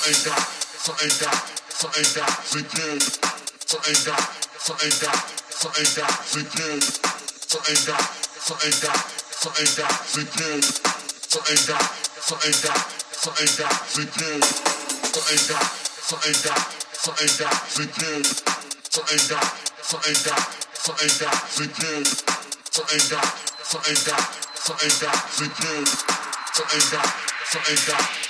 something got, something got, something got the kid. Something got, something got, something got the kid. Something got, something got, something got the kid. Something got, something got, something got the kid. Something got, something got, something got the kid. Something got, something got, something got the kid. Something got, something got, something got the kid. Something got, something got.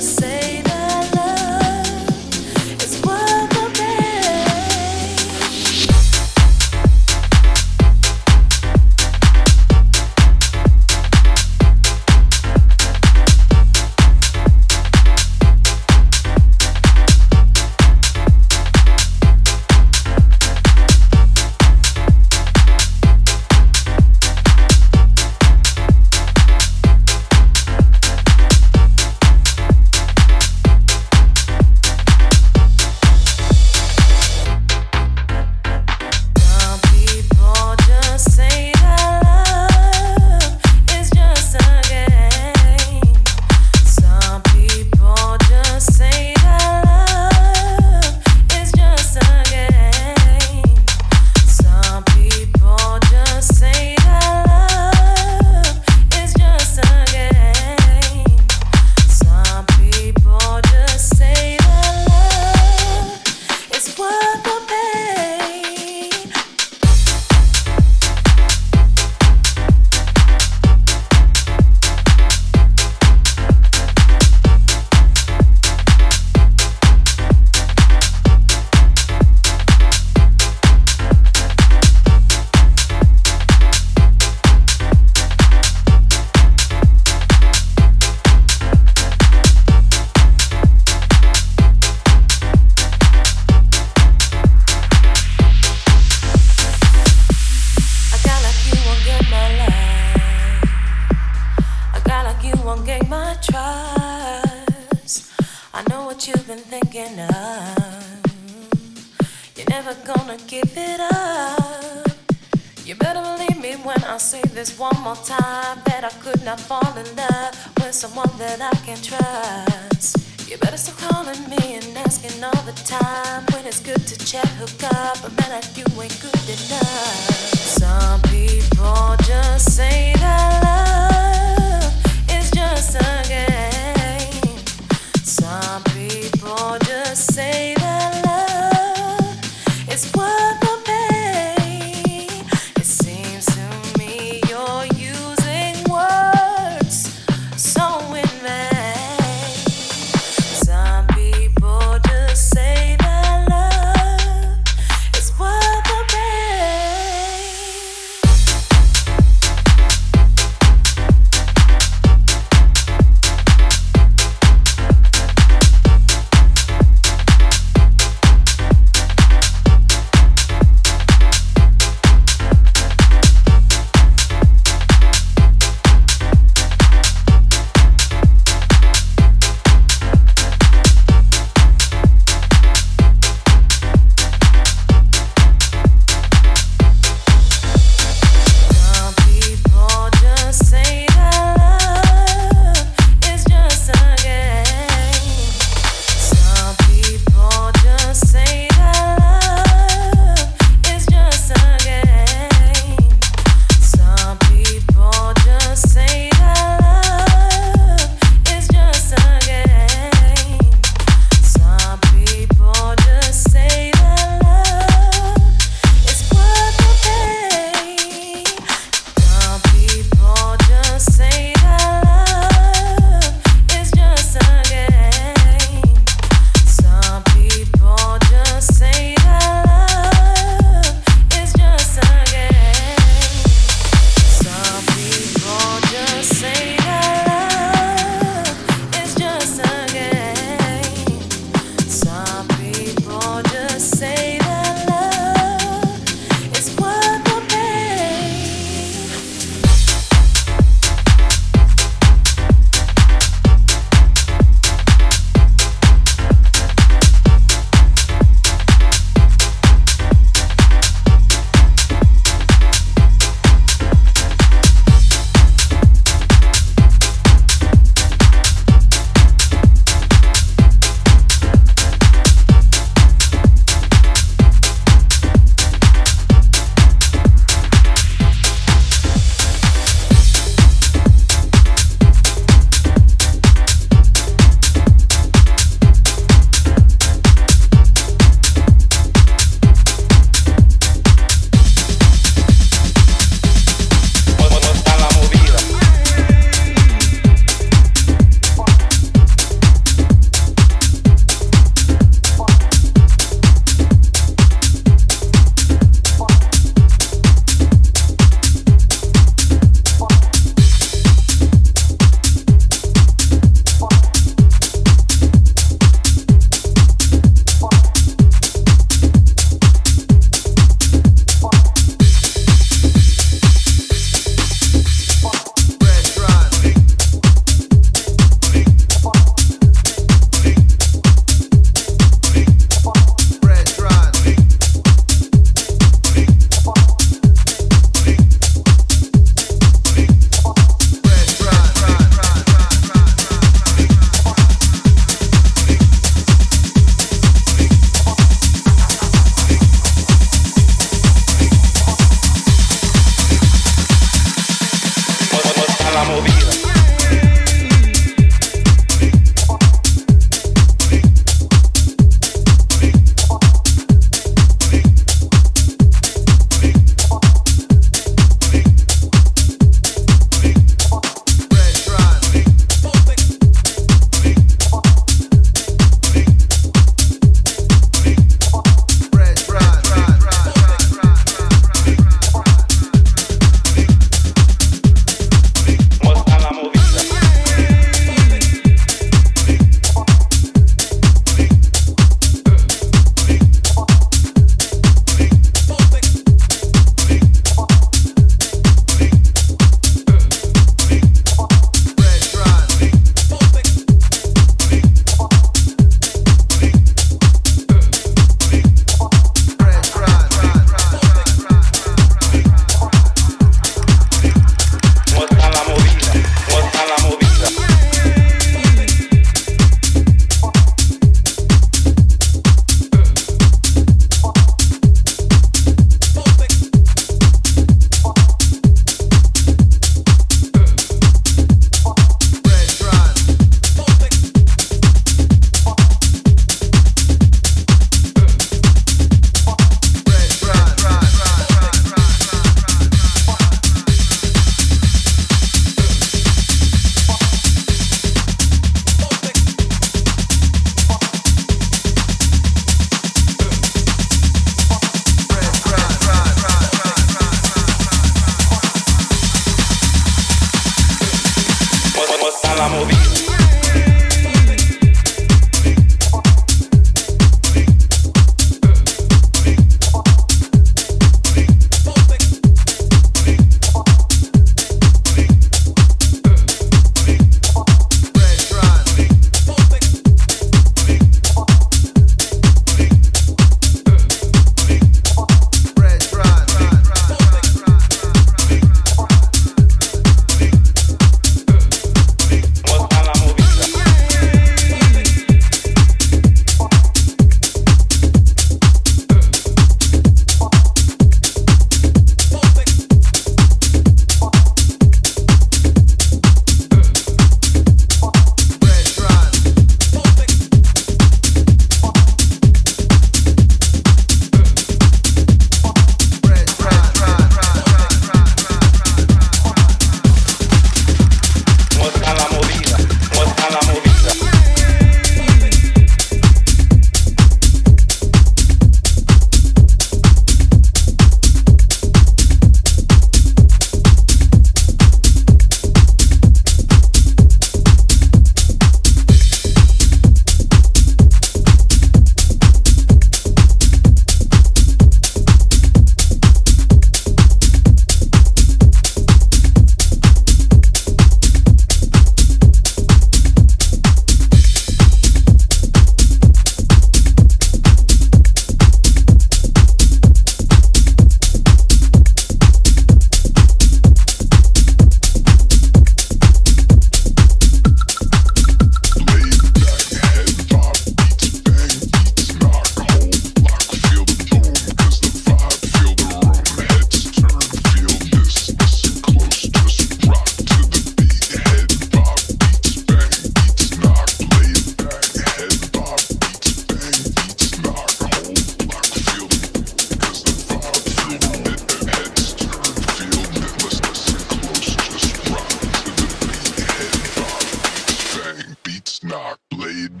Knock Blade.